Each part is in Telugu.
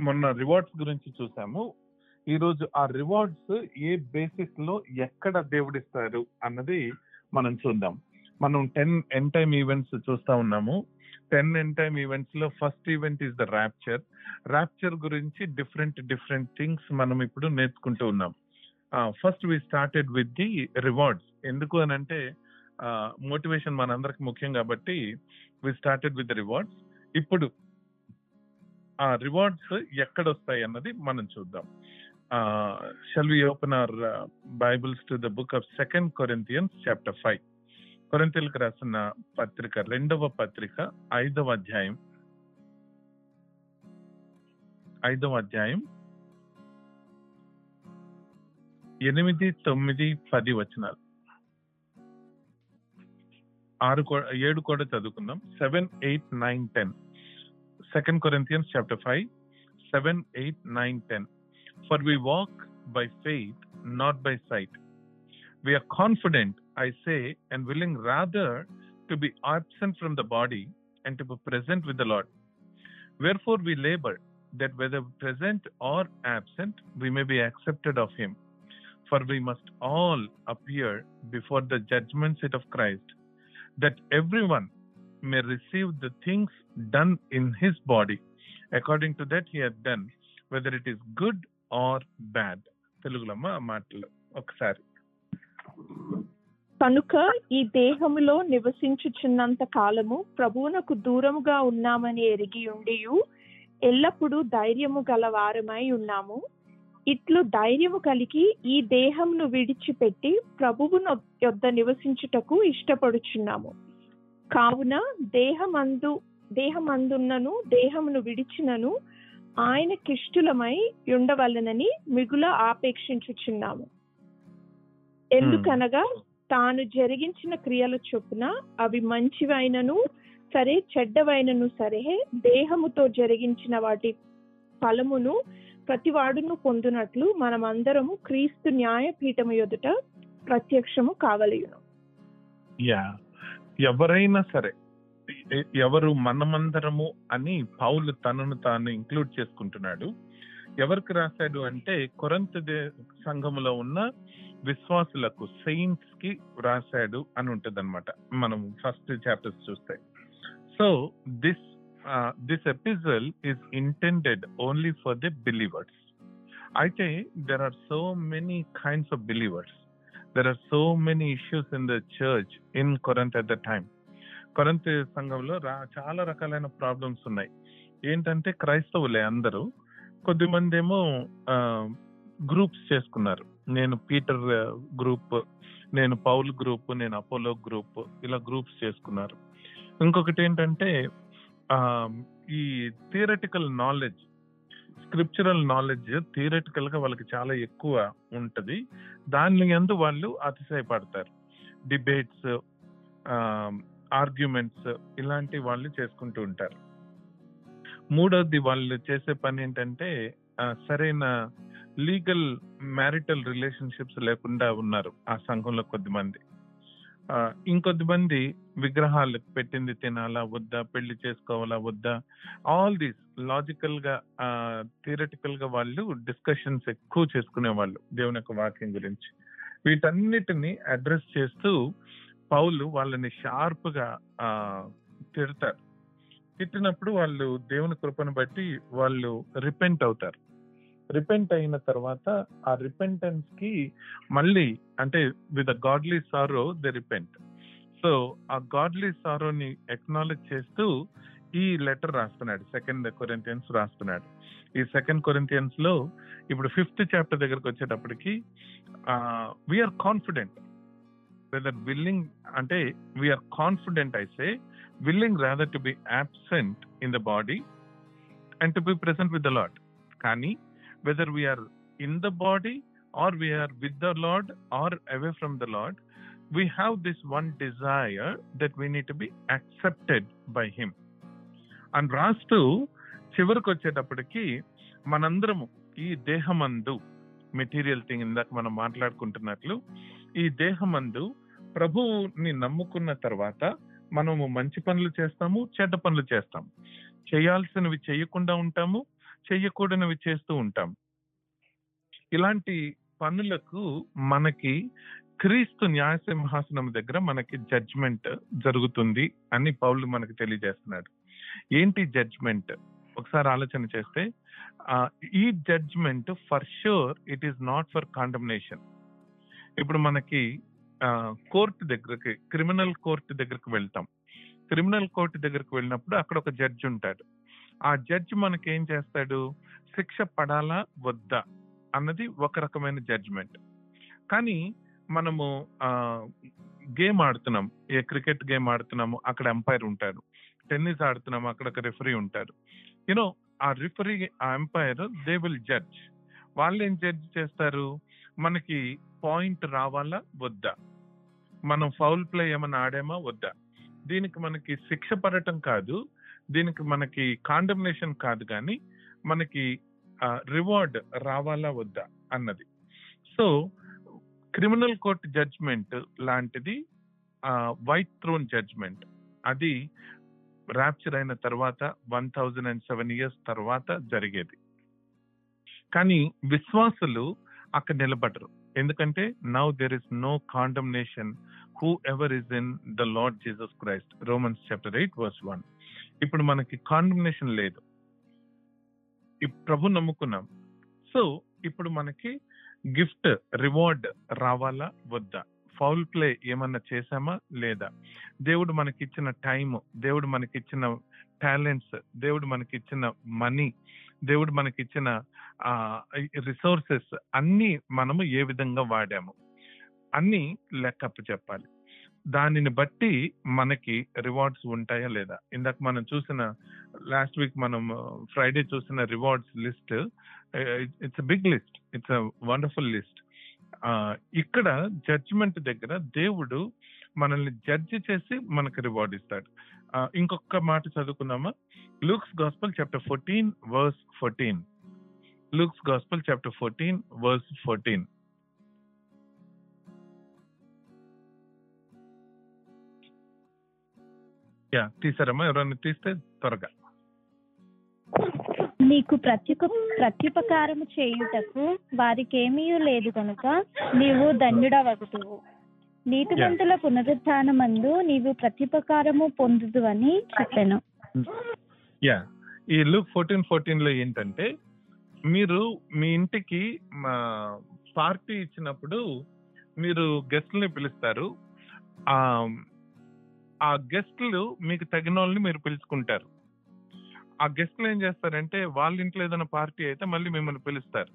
మొన్న రివార్డ్స్ గురించి చూసాము. ఈ రోజు ఆ రివార్డ్స్ ఏ బేసిస్లో ఎక్కడ దేవుడిస్తారు అన్నది మనం చూద్దాం. మనం టెన్ ఎన్ టైమ్ ఈవెంట్స్ చూస్తా ఉన్నాము. టెన్ ఎన్ టైమ్ ఈవెంట్స్లో first event is the rapture rapture గురించి డిఫరెంట్ డిఫరెంట్ థింగ్స్ మనం ఇప్పుడు నేర్చుకుంటూ ఉన్నాం. First we started with the rewards ఎందుకు అని అంటే మోటివేషన్ మనందరికి ముఖ్యం కాబట్టి we started with the rewards ఇప్పుడు ఆ రివార్డ్స్ ఎక్కడ వస్తాయి అన్నది మనం చూద్దాం. Shall we open our Bibles to the book of second Corinthians chapter five కొరింతలకు రాసిన పత్రిక రెండవ పత్రిక ఐదవ అధ్యాయం. ఐదవ అధ్యాయం. ఎనిమిది తొమ్మిది పది వచనాలు. ఆరు ఏడు కూడా చదువుకుందాం. Seven eight nine ten Second Corinthians chapter 5, 7, 8, 9, 10. For we walk by faith, not by sight. We are confident, I say, and willing rather to be absent from the body and to be present with the Lord. Wherefore we labor, that whether present or absent, we may be accepted of Him. For we must all appear before the judgment seat of Christ, that everyone may receive the things done in his body. According to that he done done, whether it is good or bad. తెలుగులమ్మ ఆ మాటలు ఒకసారి. కనుక ఈ దేహములో నివసించుచున్నంత కాలము ప్రభువునకు దూరముగా ఉన్నామని ఎరిగి ఉండియు ఎల్లప్పుడూ ధైర్యము గల వారమై ఉన్నాము. ఇట్లు ధైర్యము కలిగి ఈ దేహమును విడిచిపెట్టి ప్రభువును యొద్ద నివసించుటకు ఇష్టపడుచున్నాము. కావున దేహమందు దేహమందున్నను దేహమును విడిచినను ఆయన కిష్టులమై ఉండవలనని మిగుల ఆపేక్షించుచున్నాము. ఎందుకనగా తాను జరిగించిన క్రియల చొప్పున అవి మంచివైనను సరే చెడ్డవైనను సరే దేహముతో జరిగించిన వాటి ఫలమును ప్రతివాడును పొందునట్లు మనమందరము క్రీస్తు న్యాయపీఠము ఎదుట ప్రత్యక్షము కావలేను యా ఎవరైనా సరే ఎవరు మనమందరము అని పౌలు తనను తాను ఇంక్లూడ్ చేసుకుంటున్నాడు. ఎవరికి రాశాడు అంటే కొరంత దే- సంఘములో ఉన్న విశ్వాసులకు సెయింట్స్కి రాశాడు అని ఉంటది అనమాట మనం ఫస్ట్ చాప్టర్స్ చూస్తే. So this this epistle is intended only for the believers అయితే there are so many kinds of believers there are so many issues in the church in Corinth at the time Corinth సంఘంలో రా చాలా రకాలైన ప్రాబ్లమ్స్ ఉన్నాయి. ఏంటంటే క్రైస్తవులే అందరూ కొద్దిమంది ఏమో గ్రూప్స్ చేసుకున్నారు. నేను పీటర్ గ్రూప్ నేను పౌల్ గ్రూప్ నేను అపోలో గ్రూప్ ఇలా గ్రూప్స్ చేసుకున్నారు. ఇంకొకటి ఏంటంటే ఈ థియరటికల్ నాలెడ్జ్ స్క్రిప్చురల్ నాలెడ్జ్ థియరటికల్గా వాళ్ళకి చాలా ఎక్కువ ఉంటది. దాని ఎందు వాళ్ళు అతిశయపడతారు. డిబేట్స్ ఆర్గ్యుమెంట్స్ ఇలాంటి వాళ్ళు చేసుకుంటూ ఉంటారు. మూడవది వాళ్ళు చేసే పని ఏంటంటే సరైన లీగల్ మ్యారిటల్ రిలేషన్షిప్స్ లేకుండా ఉన్నారు ఆ సంఘంలో కొద్దిమంది. ఇంకొద్ది ఇంకొద్దిమంది విగ్రహాలు పెట్టింది తినాలా వద్దా? పెళ్ళి చేసుకోవాలా వద్దా? ఆల్ దీస్ లాజికల్గా థియరటికల్గా వాళ్ళు డిస్కషన్స్ ఎక్కువ చేసుకునే వాళ్ళు దేవుని యొక్క వాక్యం గురించి. వీటన్నిటిని అడ్రస్ చేస్తూ పౌలు వాళ్ళని షార్ప్గా ఆ, తిడతారు. తిట్టినప్పుడు వాళ్ళు దేవుని కృపను బట్టి వాళ్ళు రిపెంట్ అవుతారు. రిపెంట్ అయిన తర్వాత ఆ రిపెంటెన్స్కి మళ్ళీ అంటే with godly sorrow the repent so ఆ గాడ్లీ సారోని ఎక్నాలెడ్జ్ చేస్తూ ఈ లెటర్ రాస్తున్నాడు. సెకండ్ కొరింతియన్స్ రాస్తున్నాడు. ఈ సెకండ్ కొరింతియన్స్లో ఇప్పుడు ఫిఫ్త్ చాప్టర్ దగ్గరకు వచ్చేటప్పటికి వీఆర్ కాన్ఫిడెంట్ వెదర్ విల్లింగ్ అంటే వీఆర్ కాన్ఫిడెంట్ అయితే willing rather to be absent in the body and to be present with the Lord కానీ whether we're in the body or we're with the Lord or away from the Lord we have this one desire that we need to be accepted by him అని రాస్తూ చివరికి వచ్చేటప్పటికి మనందరము ఈ దేహమందు మెటీరియల్ థింగ్ ఇందాక మనం మాట్లాడుకుంటున్నట్లు ఈ దేహమందు ప్రభువుని నమ్ముకున్న తర్వాత మనము మంచి పనులు చేస్తాము చెడ్డ పనులు చేస్తాము. చేయాల్సినవి చేయకుండా ఉంటాము చేయకూడనివి చేస్తూ ఉంటాం ఇలాంటి పనులకు మనకి క్రీస్తు న్యాయ సింహాసనం దగ్గర మనకి జడ్జ్మెంట్ జరుగుతుంది అని పౌలు మనకి తెలియజేస్తున్నాడు. ఏంటి జడ్జ్మెంట్? ఒకసారి ఆలోచన చేస్తే ఈ judgment for sure it is not for condemnation. ఇప్పుడు మనకి కోర్టు దగ్గరకి క్రిమినల్ కోర్టు దగ్గరకు వెళ్తాం. క్రిమినల్ కోర్టు దగ్గరకు వెళ్ళినప్పుడు అక్కడ ఒక జడ్జ్ ఉంటాడు. ఆ జడ్జ్ మనకి ఏం చేస్తాడు? శిక్ష పడాలా? వద్దా? అన్నది ఒక రకమైన జడ్జ్మెంట్. కానీ మనము గేమ్ ఆడుతున్నాం. ఏ క్రికెట్ గేమ్ ఆడుతున్నాము అక్కడ ఎంపైర్ ఉంటారు. టెన్నిస్ ఆడుతున్నాము అక్కడ ఒక రెఫరీ ఉంటారు. యూనో ఆ రిఫరీ ఆ ఎంపైర్ దే విల్ జడ్జ్. వాళ్ళు ఏం జడ్జ్ చేస్తారు? మనకి పాయింట్ రావాలా? వద్దా? మనం ఫౌల్ ప్లే ఏమైనా ఆడామా? వద్దా? దీనికి మనకి శిక్ష పడటం కాదు. దీనికి మనకి కాండమ్నేషన్ కాదు కానీ మనకి రివార్డ్ రావాలా? వద్దా? అన్నది. సో క్రిమినల్ కోర్ట్ జడ్జ్మెంట్ లాంటిది వైట్ థ్రోన్ జడ్జ్మెంట్. అది ర్యాప్చర్ అయిన తర్వాత one thousand and seven years తర్వాత జరిగేది. కానీ విశ్వాసులు అక్కడ నిలబడరు. ఎందుకంటే now there is no condemnation whoever is in the Lord Jesus Christ Romans chapter eight verse one ఇప్పుడు మనకి కాండమ్నేషన్ లేదు. ప్రభు నమ్ముకున్నాం. సో ఇప్పుడు మనకి గిఫ్ట్ రివార్డ్ రావాలా వద్దా? ఫౌల్ ప్లే ఏమన్నా చేశామా లేదా? దేవుడు మనకిచ్చిన టైం దేవుడు మనకిచ్చిన టాలెంట్స్ దేవుడు మనకిచ్చిన మనీ దేవుడు మనకిచ్చిన రిసోర్సెస్ అన్ని మనము ఏ విధంగా వాడాము? అన్ని లెక్కప్పు చెప్పాలి. దానిని బట్టి మనకి రివార్డ్స్ ఉంటాయా లేదా? ఇందాక మనం చూసిన లాస్ట్ వీక్ మనం ఫ్రైడే చూసిన rewards list it's big list. It's wonderful list ఇక్కడ జడ్జిమెంట్ దగ్గర దేవుడు మనల్ని జడ్జి చేసి మనకి రివార్డ్ ఇస్తాడు. ఇంకొక మాట చదువుకుందామా? Luke's gospel chapter fourteen verse fourteen Luke's gospel chapter fourteen verse fourteen yeah తీసారమ్మా? ఎవరైనా తీస్తే త్వరగా. నీకు ప్రత్యుక ప్రత్యుపకారము చేయుటకు వారికేమీ లేదు కనుక నీవు ధన్యుడవగుదువు. నీతిమంతుల పునరుత్థానమందు నీవు ప్రత్యుపకారము పొందుదు అని చెప్పాను. యా ఈ లుక్ ఫోర్టీన్ ఫోర్టీన్లో ఏంటంటే మీరు మీ ఇంటికి పార్టీ ఇచ్చినప్పుడు మీరు గెస్ట్లని పిలుస్తారు. ఆ ఆ గెస్ట్లు మీకు తగిన వాళ్ళని మీరు పిలుచుకుంటారు. ఆ గెస్ట్లు ఏం చేస్తారంటే వాళ్ళ ఇంట్లో ఏదైనా పార్టీ అయితే మళ్ళీ మిమ్మల్ని పిలుస్తారు.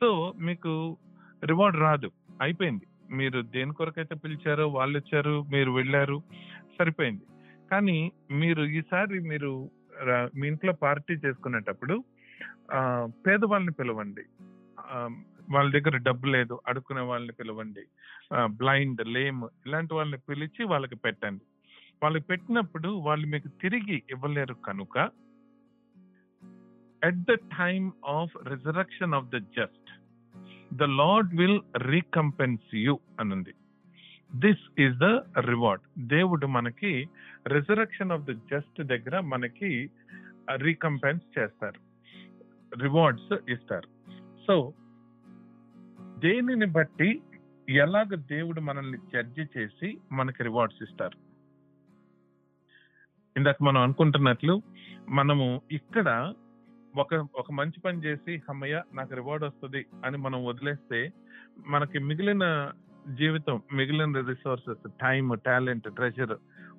సో మీకు రివార్డ్ రాదు. అయిపోయింది. మీరు దేని కొరకైతే పిలిచారో వాళ్ళు వచ్చారు మీరు వెళ్ళారు సరిపోయింది. కానీ మీరు ఈసారి మీరు మీ ఇంట్లో పార్టీ చేసుకునేటప్పుడు పేదవాళ్ళని పిలవండి. వాళ్ళ దగ్గర డబ్బు లేదు అడుక్కునే వాళ్ళని పిలవండి. బ్లైండ్ లేమ్ ఇలాంటి వాళ్ళని పిలిచి వాళ్ళకి పెట్టండి. వాళ్ళకి పెట్టినప్పుడు వాళ్ళు మీకు తిరిగి ఇవ్వలేరు కనుక at the time of resurrection of the just the Lord will recompense you అనుంది దిస్ ఈస్ ద రివార్డ్ దేవుడు మనకి రిజరక్షన్ ఆఫ్ ద జస్ట్ దగ్గర మనకి uh, రీకంపెన్స్ చేస్తారు. రివార్డ్స్ ఇస్తారు. సో దేనిని బట్టి ఎలాగ దేవుడు మనల్ని జడ్జి చేసి మనకి రివార్డ్స్ ఇస్తారు? ఇందాక మనం అనుకుంటున్నట్లు మనము ఇక్కడ ఒక ఒక మంచి పని చేసి అమ్మయ్య నాకు రివార్డ్ వస్తుంది అని మనం వదిలేస్తే మనకి మిగిలిన జీవితం మిగిలిన resources time talent treasure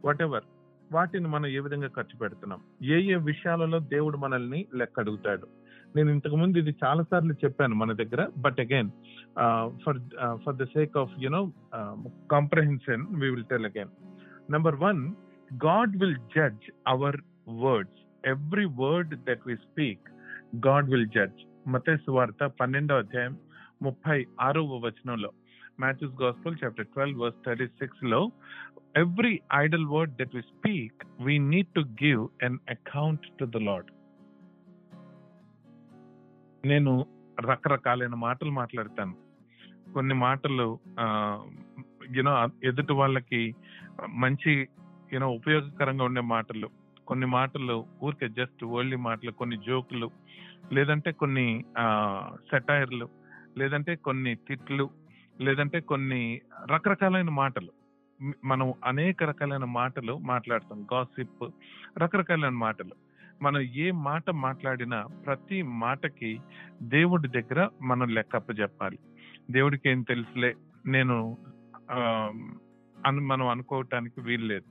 whatever వాటిని మనం ఏ విధంగా ఖర్చు పెడుతున్నాం? ఏ ఏ విషయాలలో దేవుడు మనల్ని లెక్క అడుగుతాడు నేను ఇంతకు ముందు ఇది చాలా సార్లు చెప్పాను మన దగ్గర but again for for the sake of you know comprehension we will tell again. Number one God will judge our words. Every word that we speak God will judge మతేసు వార్త పన్నెండో అధ్యాయం ముప్పై ఆరవ వచనంలో. Matthew's gospel chapter twelve verse thirty సిక్స్లో every idle word that we speak we need to give an account to the Lord నేను రకరకాలైన మాటలు మాట్లాడతాను. కొన్ని మాటలు యూనో ఎదుటి వాళ్ళకి మంచి యూనో ఉపయోగకరంగా ఉండే మాటలు. కొన్ని మాటలు ఊరికే జస్ట్ ఓల్డ్ మాటలు కొన్ని జోకులు లేదంటే కొన్ని సెటైర్లు లేదంటే కొన్ని తిట్లు లేదంటే కొన్ని రకరకాలైన మాటలు. మనం అనేక రకాలైన మాటలు మాట్లాడతాం గాసిప్ రకరకాలైన మాటలు. మనం ఏ మాట మాట్లాడినా ప్రతి మాటకి దేవుడి దగ్గర మనం లెక్కప్ప చెప్పాలి. దేవుడికి ఏం తెలుసులే నేను అను మనం అనుకోవటానికి వీలు లేదు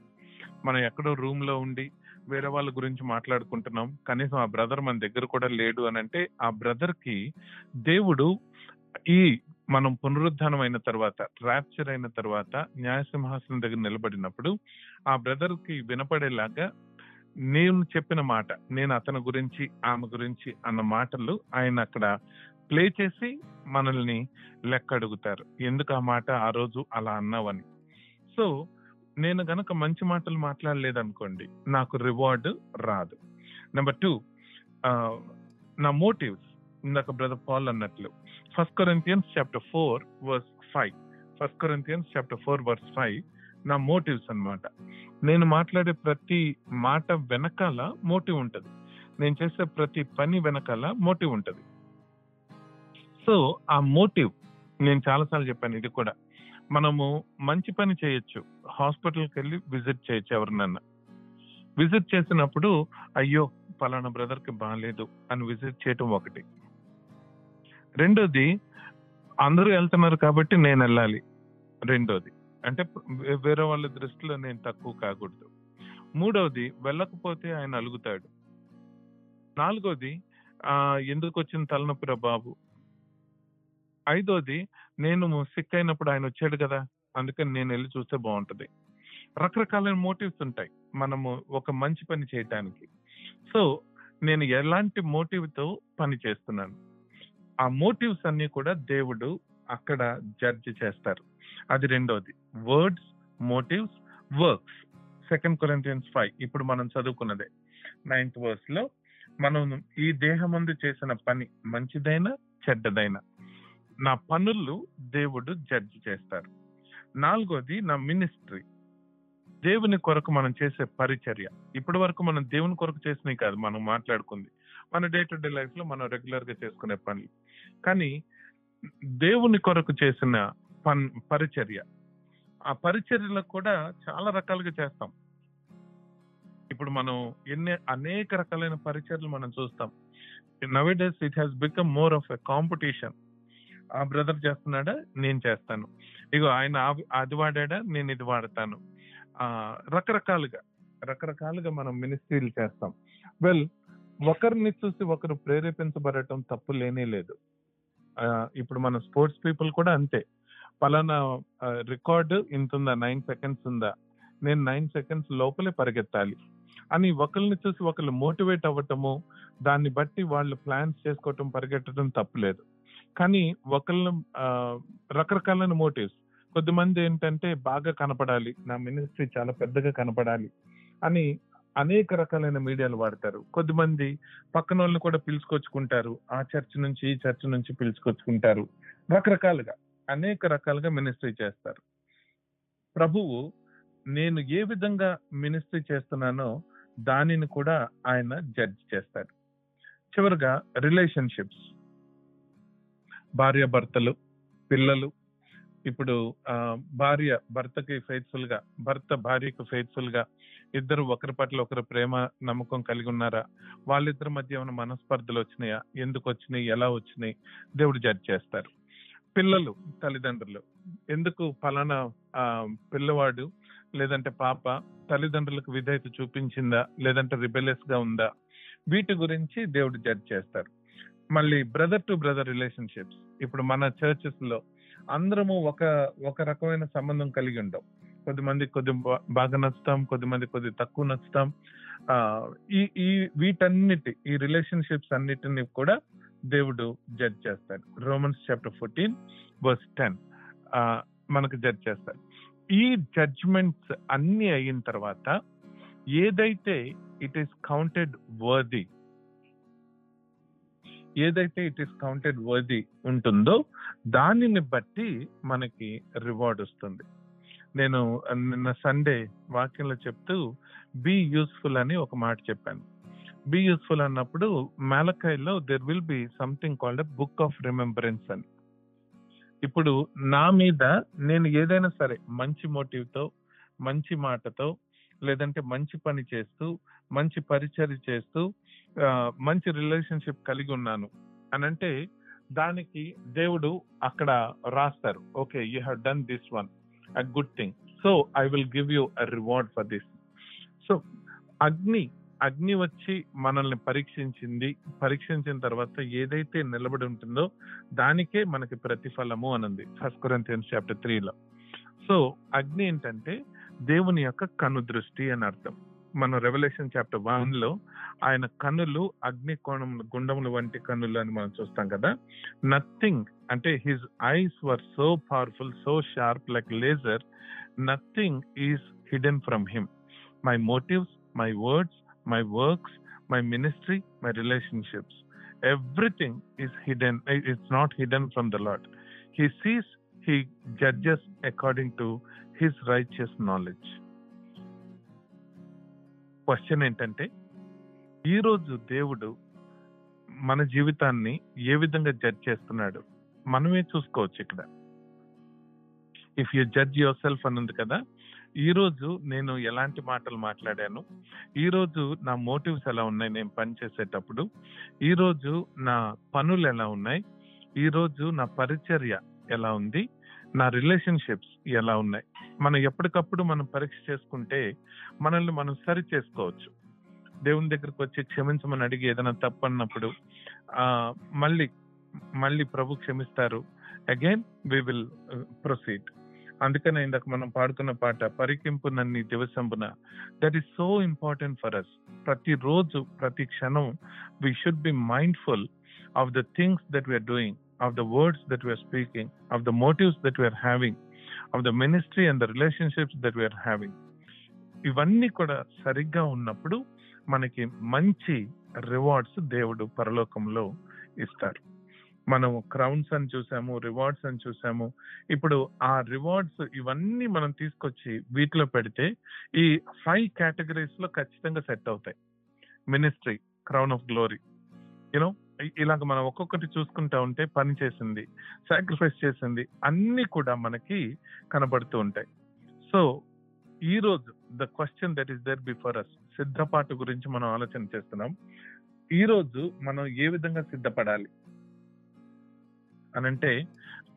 మనం ఎక్కడో రూమ్లో ఉండి వేరే వాళ్ళ గురించి మాట్లాడుకుంటున్నాం. కనీసం ఆ బ్రదర్ మన దగ్గర కూడా లేడు అని అంటే ఆ బ్రదర్కి దేవుడు ఈ మనం పునరుద్ధానం అయిన తర్వాత ర్యాప్చర్ అయిన తర్వాత న్యాయసింహాసనం దగ్గర నిలబడినప్పుడు ఆ బ్రదర్కి వినపడేలాగా నేను చెప్పిన మాట నేను అతని గురించి ఆమె గురించి అన్న మాటలు ఆయన అక్కడ ప్లే చేసి మనల్ని లెక్క అడుగుతారు ఎందుకు ఆ మాట ఆ రోజు అలా అన్నావని. సో నేను గనక మంచి మాటలు మాట్లాడలేదనుకోండి నాకు రివార్డ్ రాదు. నెంబర్ టూ నా మోటివ్స్ ఇందాక బ్రదర్ పాల్ అన్నట్లు first Corinthians chapter four verse five first Corinthians chapter four verse five నా మోటివ్స్ అన్నమాట. నేను మాట్లాడే ప్రతి మాట వెనకాల మోటివ్ ఉంటుంది. నేను చేసే ప్రతి పని వెనకాల మోటివ్ ఉంటుంది. సో ఆ మోటివ్ నేను చాలాసార్లు చెప్పాను ఇది కూడా మనము మంచి పని చేయొచ్చు హాస్పిటల్కి వెళ్ళి విజిట్ చేయొచ్చు ఎవరినన్నా విజిట్ చేసినప్పుడు అయ్యో పలానా బ్రదర్కి బాగాలేదు అని విజిట్ చేయటం ఒకటి. రెండోది అందరూ వెళ్తున్నారు కాబట్టి నేను వెళ్ళాలి. రెండోది అంటే వేరే వాళ్ళ దృష్టిలో నేను తక్కువ కాకూడదు. మూడవది వెళ్ళకపోతే ఆయన అలుగుతాడు. నాలుగోది ఆ ఎందుకు వచ్చిన తలనొప్పిరా బాబు? ఐదోది నేను సిక్ అయినప్పుడు ఆయన వచ్చాడు కదా! అందుకని నేను వెళ్ళి చూస్తే బాగుంటుంది. రకరకాలైన మోటివ్స్ ఉంటాయి మనము ఒక మంచి పని చేయటానికి. సో నేను ఎలాంటి మోటివ్తో పని చేస్తున్నాను? ఆ మోటివ్స్ అన్ని కూడా దేవుడు అక్కడ జడ్జ్ చేస్తారు. అది రెండోది words motives works. Second Corinthians five ఇప్పుడు మనం చదువుకున్నదే. నైన్త్ వర్స్లో మనం ఈ దేహమందు చేసిన పని మంచిదైనా చెడ్డదైనా. నా పనులు దేవుడు జడ్జి చేస్తారు. నాలుగోది నా మినిస్ట్రీ. దేవుని కొరకు మనం చేసే పరిచర్య. ఇప్పటి వరకు మనం దేవుని కొరకు చేసినవి కాదు మనం మాట్లాడుకుంది. మన డే టు డే లైఫ్లో మనం రెగ్యులర్గా చేసుకునే పనులు. కానీ దేవుని కొరకు చేసిన పన్ పరిచర్య. ఆ పరిచర్యలు కూడా చాలా రకాలుగా చేస్తాం. ఇప్పుడు మనం ఎన్ని అనేక రకాలైన పరిచర్యలు మనం చూస్తాం. Nowadays it has become more of a competition ఆ బ్రదర్ చేస్తున్నాడా? నేను చేస్తాను. ఇగో ఆయన అది వాడాడా? నేను ఇది వాడతాను. ఆ రకరకాలుగా రకరకాలుగా మనం మినిస్ట్రీలు చేస్తాం. వెల్ ఒకరిని చూసి ఒకరు ప్రేరేపించబడటం తప్పు లేనే లేదు. ఇప్పుడు మన స్పోర్ట్స్ పీపుల్ కూడా అంతే. పలానా రికార్డు ఇంత ఉందా నైన్ సెకండ్స్ ఉందా? నేను నైన్ సెకండ్స్ లోపలే పరిగెత్తాలి. అని ఒకరిని చూసి ఒకరు మోటివేట్ అవ్వటము దాన్ని బట్టి వాళ్ళు ప్లాన్స్ చేసుకోవటం పరిగెట్టడం తప్పులేదు కానీ ఒకళ్ళు రకరకాలైన మోటివ్స్. కొద్దిమంది ఏంటంటే బాగా కనపడాలి నా మినిస్ట్రీ చాలా పెద్దగా కనపడాలి అని అనేక రకాలైన మీడియాలు వాడతారు. కొద్దిమంది పక్కన వాళ్ళని కూడా పిలుచుకొచ్చుకుంటారు ఆ చర్చ్ నుంచి ఈ చర్చ్ నుంచి పిలుచుకొచ్చుకుంటారు. రకరకాలుగా అనేక రకాలుగా మినిస్ట్రీ చేస్తారు. ప్రభువు నేను ఏ విధంగా మినిస్ట్రీ చేస్తున్నానో దానిని కూడా ఆయన జడ్జ్ చేస్తాడు. చివరిగా రిలేషన్షిప్స్. భార్యాభర్తలు పిల్లలు. ఇప్పుడు భార్య భర్తకి ఫెయిత్ఫుల్గా భర్త భార్యకు ఫెయిత్ఫుల్గా ఇద్దరు ఒకరి పట్ల ఒకరు ప్రేమ నమ్మకం కలిగి ఉన్నారా? వాళ్ళిద్దరి మధ్య ఏమైనా మనస్పర్ధలు వచ్చినాయా? ఎందుకు వచ్చినాయి? ఎలా వచ్చినాయి? దేవుడు జడ్జ్ చేస్తారు. పిల్లలు తల్లిదండ్రులు ఎందుకు ఫలానా ఆ, పిల్లవాడు లేదంటే పాప తల్లిదండ్రులకు విధేయత చూపించిందా? లేదంటే రిబెలియస్గా ఉందా? వీటి గురించి దేవుడు జడ్జ్ చేస్తారు. మళ్ళీ బ్రదర్ టు బ్రదర్ రిలేషన్షిప్స్ ఇప్పుడు మన చర్చెస్లో అందరము ఒక ఒక రకమైన సంబంధం కలిగి ఉంటాం. కొద్దిమంది కొద్ది బాగా నచ్చుతాం కొద్దిమంది కొద్ది తక్కువ నచ్చుతాం. ఆ ఈ ఈ వీటన్నిటి ఈ రిలేషన్షిప్స్ అన్నిటిని కూడా దేవుడు జడ్జ్ చేస్తాడు. Romans chapter fourteen verse ten మనకు జడ్జ్ చేస్తాడు. ఈ జడ్జ్మెంట్స్ అన్ని అయిన తర్వాత ఏదైతే ఇట్ ఈస్ కౌంటెడ్ వర్ది ఏదైతే ఇట్ ఈస్ కౌంటెడ్ వర్ది ఉంటుందో దానిని బట్టి మనకి రివార్డ్ వస్తుంది. నేను నిన్న సండే వాక్యంలో చెప్తూ బీ యూస్ఫుల్ అని ఒక మాట చెప్పాను. బీ యూస్ఫుల్ అన్నప్పుడు మేలకాయలో there will be something called book of remembrance అని. ఇప్పుడు నా మీద నేను ఏదైనా సరే మంచి మోటివ్తో మంచి మాటతో లేదంటే మంచి పని చేస్తూ మంచి పరిచర్య చేస్తూ మంచి రిలేషన్షిప్ కలిగి ఉన్నాను. అని అంటే దానికి దేవుడు అక్కడ రాస్తారు. Okay you have done this one a good thing. So I will give you a reward for this. So అగ్ని అగ్ని వచ్చి మనల్ని పరీక్షించింది. పరీక్షించిన తర్వాత ఏదైతే నిలబడి ఉంటుందో దానికే మనకి ప్రతిఫలము అనంది. ఫస్ట్ కొరింథియన్స్ చాప్టర్ త్రీలో సో అగ్ని ఏంటంటే దేవుని యొక్క కను దృష్టి అని అర్థం. మనం రెవల్యూషన్ చాప్టర్ వన్లో ఆయన కన్నులు అగ్ని కోణం గుండములు వంటి కన్నులు అని మనం చూస్తాం కదా. నథింగ్ అంటే his eyes were so powerful so sharp like laser nothing is hidden from him my motives my words my works my ministry my relationships everything is hidden it's not hidden from the Lord he sees he judges according to his righteous knowledge question ఏంటంటే ఈరోజు దేవుడు మన జీవితాన్ని ఏ విధంగా జడ్జ్ చేస్తున్నాడు? మనమే చూసుకోవచ్చు ఇక్కడ. If you judge yourself అన్నది కదా ఈరోజు నేను ఎలాంటి మాటలు మాట్లాడాను? ఈ రోజు నా మోటివ్స్ ఎలా ఉన్నాయి? నేను పని చేసేటప్పుడు నా పనులు ఎలా ఉన్నాయి? ఈ రోజు నా పరిచర్య ఎలా ఉంది? నా రిలేషన్షిప్స్ ఎలా ఉన్నాయి? మనం ఎప్పటికప్పుడు మనం పరీక్ష చేసుకుంటే మనల్ని మనం సరి చేసుకోవచ్చు. దేవుని దగ్గరకు వచ్చి క్షమించమని అడిగి ఏదైనా తప్పు అన్నప్పుడు ఆ మళ్ళీ మళ్ళీ ప్రభు క్షమిస్తారు. అగైన్ వి విల్ ప్రొసీడ్ అందుకనే ఇందాక మనం పాడుకున్న పాట పరికింపు నన్ని దివసంబున. That is so important for us ప్రతి రోజు ప్రతి క్షణం we should be mindful of the things that we're doing of the words that we're speaking of the motives that we're having of the ministry and the relationships that we're having ఇవన్నీ కూడా సరిగ్గా ఉన్నప్పుడు మనకి మంచి రివార్డ్స్ దేవుడు పరలోకంలో ఇస్తారు. మనం క్రౌన్స్ అని చూసాము రివార్డ్స్ అని చూసాము. ఇప్పుడు ఆ రివార్డ్స్ ఇవన్నీ మనం తీసుకొచ్చి వీటిలో పెడితే ఈ ఫైవ్ కేటగిరీస్లో ఖచ్చితంగా సెట్ అవుతాయి. Ministry crown of glory you know ఇలాగ మనం ఒక్కొక్కటి చూసుకుంటా ఉంటే పని చేసింది సాక్రిఫైస్ చేసింది అన్ని కూడా మనకి కనబడుతూ ఉంటాయి. సో ఈ రోజు the question that is there before us సిద్ధపాటు గురించి మనం ఆలోచన చేస్తున్నాం. ఈ రోజు మనం ఏ విధంగా సిద్ధపడాలి? అనంటే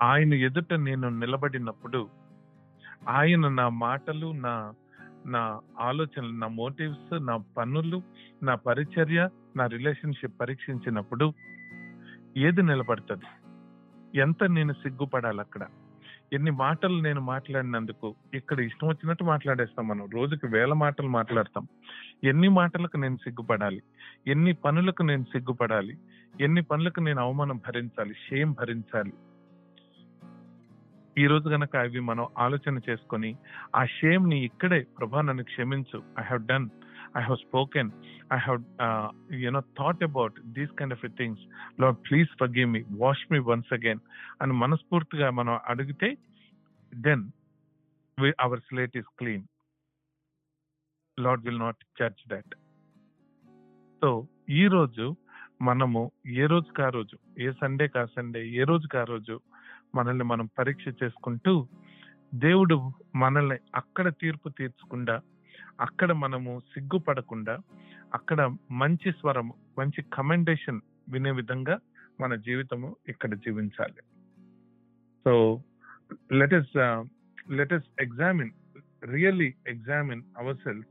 ఆయన ఎదుట నేను నిలబడినప్పుడు ఆయన నా మాటలు నా నా ఆలోచనలు నా మోటివ్స్ నా పనులు నా పరిచర్య నా రిలేషన్షిప్ పరీక్షించినప్పుడు ఏది నిలబడుతుంది? ఎంత నేను సిగ్గుపడాలి అక్కడ? ఎన్ని మాటలు నేను మాట్లాడినందుకు ఇక్కడ ఇష్టం వచ్చినట్టు మాట్లాడేస్తాం మనం. రోజుకి వేల మాటలు మాట్లాడతాం. ఎన్ని మాటలకు నేను సిగ్గుపడాలి? ఎన్ని పనులకు నేను సిగ్గుపడాలి? ఎన్ని పనులకు నేను అవమానం భరించాలి? షేమ్ భరించాలి? ఈ రోజు గనక అవి మనం ఆలోచన చేసుకొని ఆ షేమ్ని ఇక్కడే ప్రభా నన్ను క్షమించు. I have done I have spoken I have you know thought about these kind of things Lord please forgive me wash me once again అని మనస్ఫూర్తిగా మనం అడిగితే then our slate is clean Lord will not church that so ఈ రోజు మనము ఏ రోజుకి ఆ రోజు ఏ సండే కా సండే ఏ రోజుకి ఆ రోజు మనల్ని మనం పరీక్ష చేసుకుంటూ దేవుడు మనల్ని అక్కడ తీర్పు తీర్చకుండా అక్కడ మనము సిగ్గుపడకుండా అక్కడ మంచి స్వరం మంచి కమెండేషన్ వినే విధంగా మన జీవితము ఇక్కడ జీవించాలి. So let us let examine really examine ourselves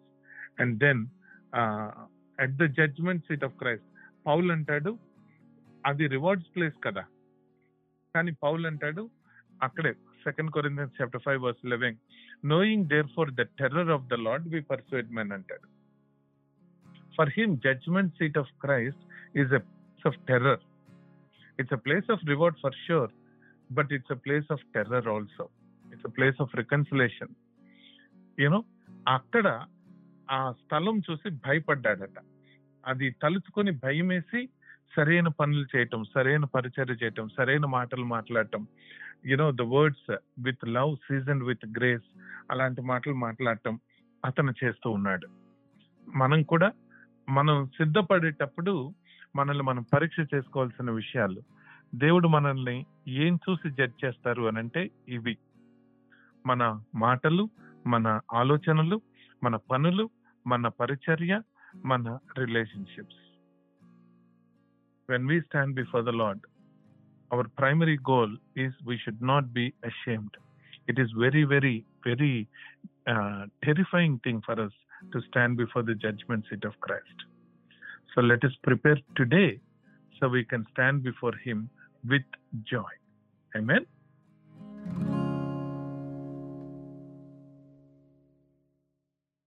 and then at the judgment seat of Christ Paul అంటాడు అది రివార్డ్స్ ప్లేస్ కదా. కానీ పౌల్ అంటాడు అక్కడే second Corinthians chapter five verse eleven knowing therefore the terror of the Lord we persuade men అంటాడు for him judgment seat of Christ is a place of terror it's a place of reward for sure but it's a place of terror also it's a place of reconciliation you know అక్కడ ఆ స్థలం చూసి భయపడ్డాడట. అది తలుచుకొని భయమేసి సరైన పనులు చేయటం సరైన పరిచర్య చేయటం సరైన మాటలు మాట్లాడటం. You know the words with love season with grace అలాంటి మాటలు మాట్లాడటం అతను చేస్తూ ఉన్నాడు. మనం కూడా మనం సిద్ధపడేటప్పుడు మనల్ని మనం పరీక్ష చేసుకోవాల్సిన విషయాలు దేవుడు మనల్ని ఏం చూసి జడ్జ్ చేస్తారు అని అంటే ఇవి. మన మాటలు మన ఆలోచనలు మన పనులు మన పరిచర్య మన relationships When we stand before the Lord, our primary goal is we should not be ashamed. It is very, very, very uh, terrifying thing for us to stand before the judgment seat of Christ. So let us prepare today so we can stand before Him with joy. Amen.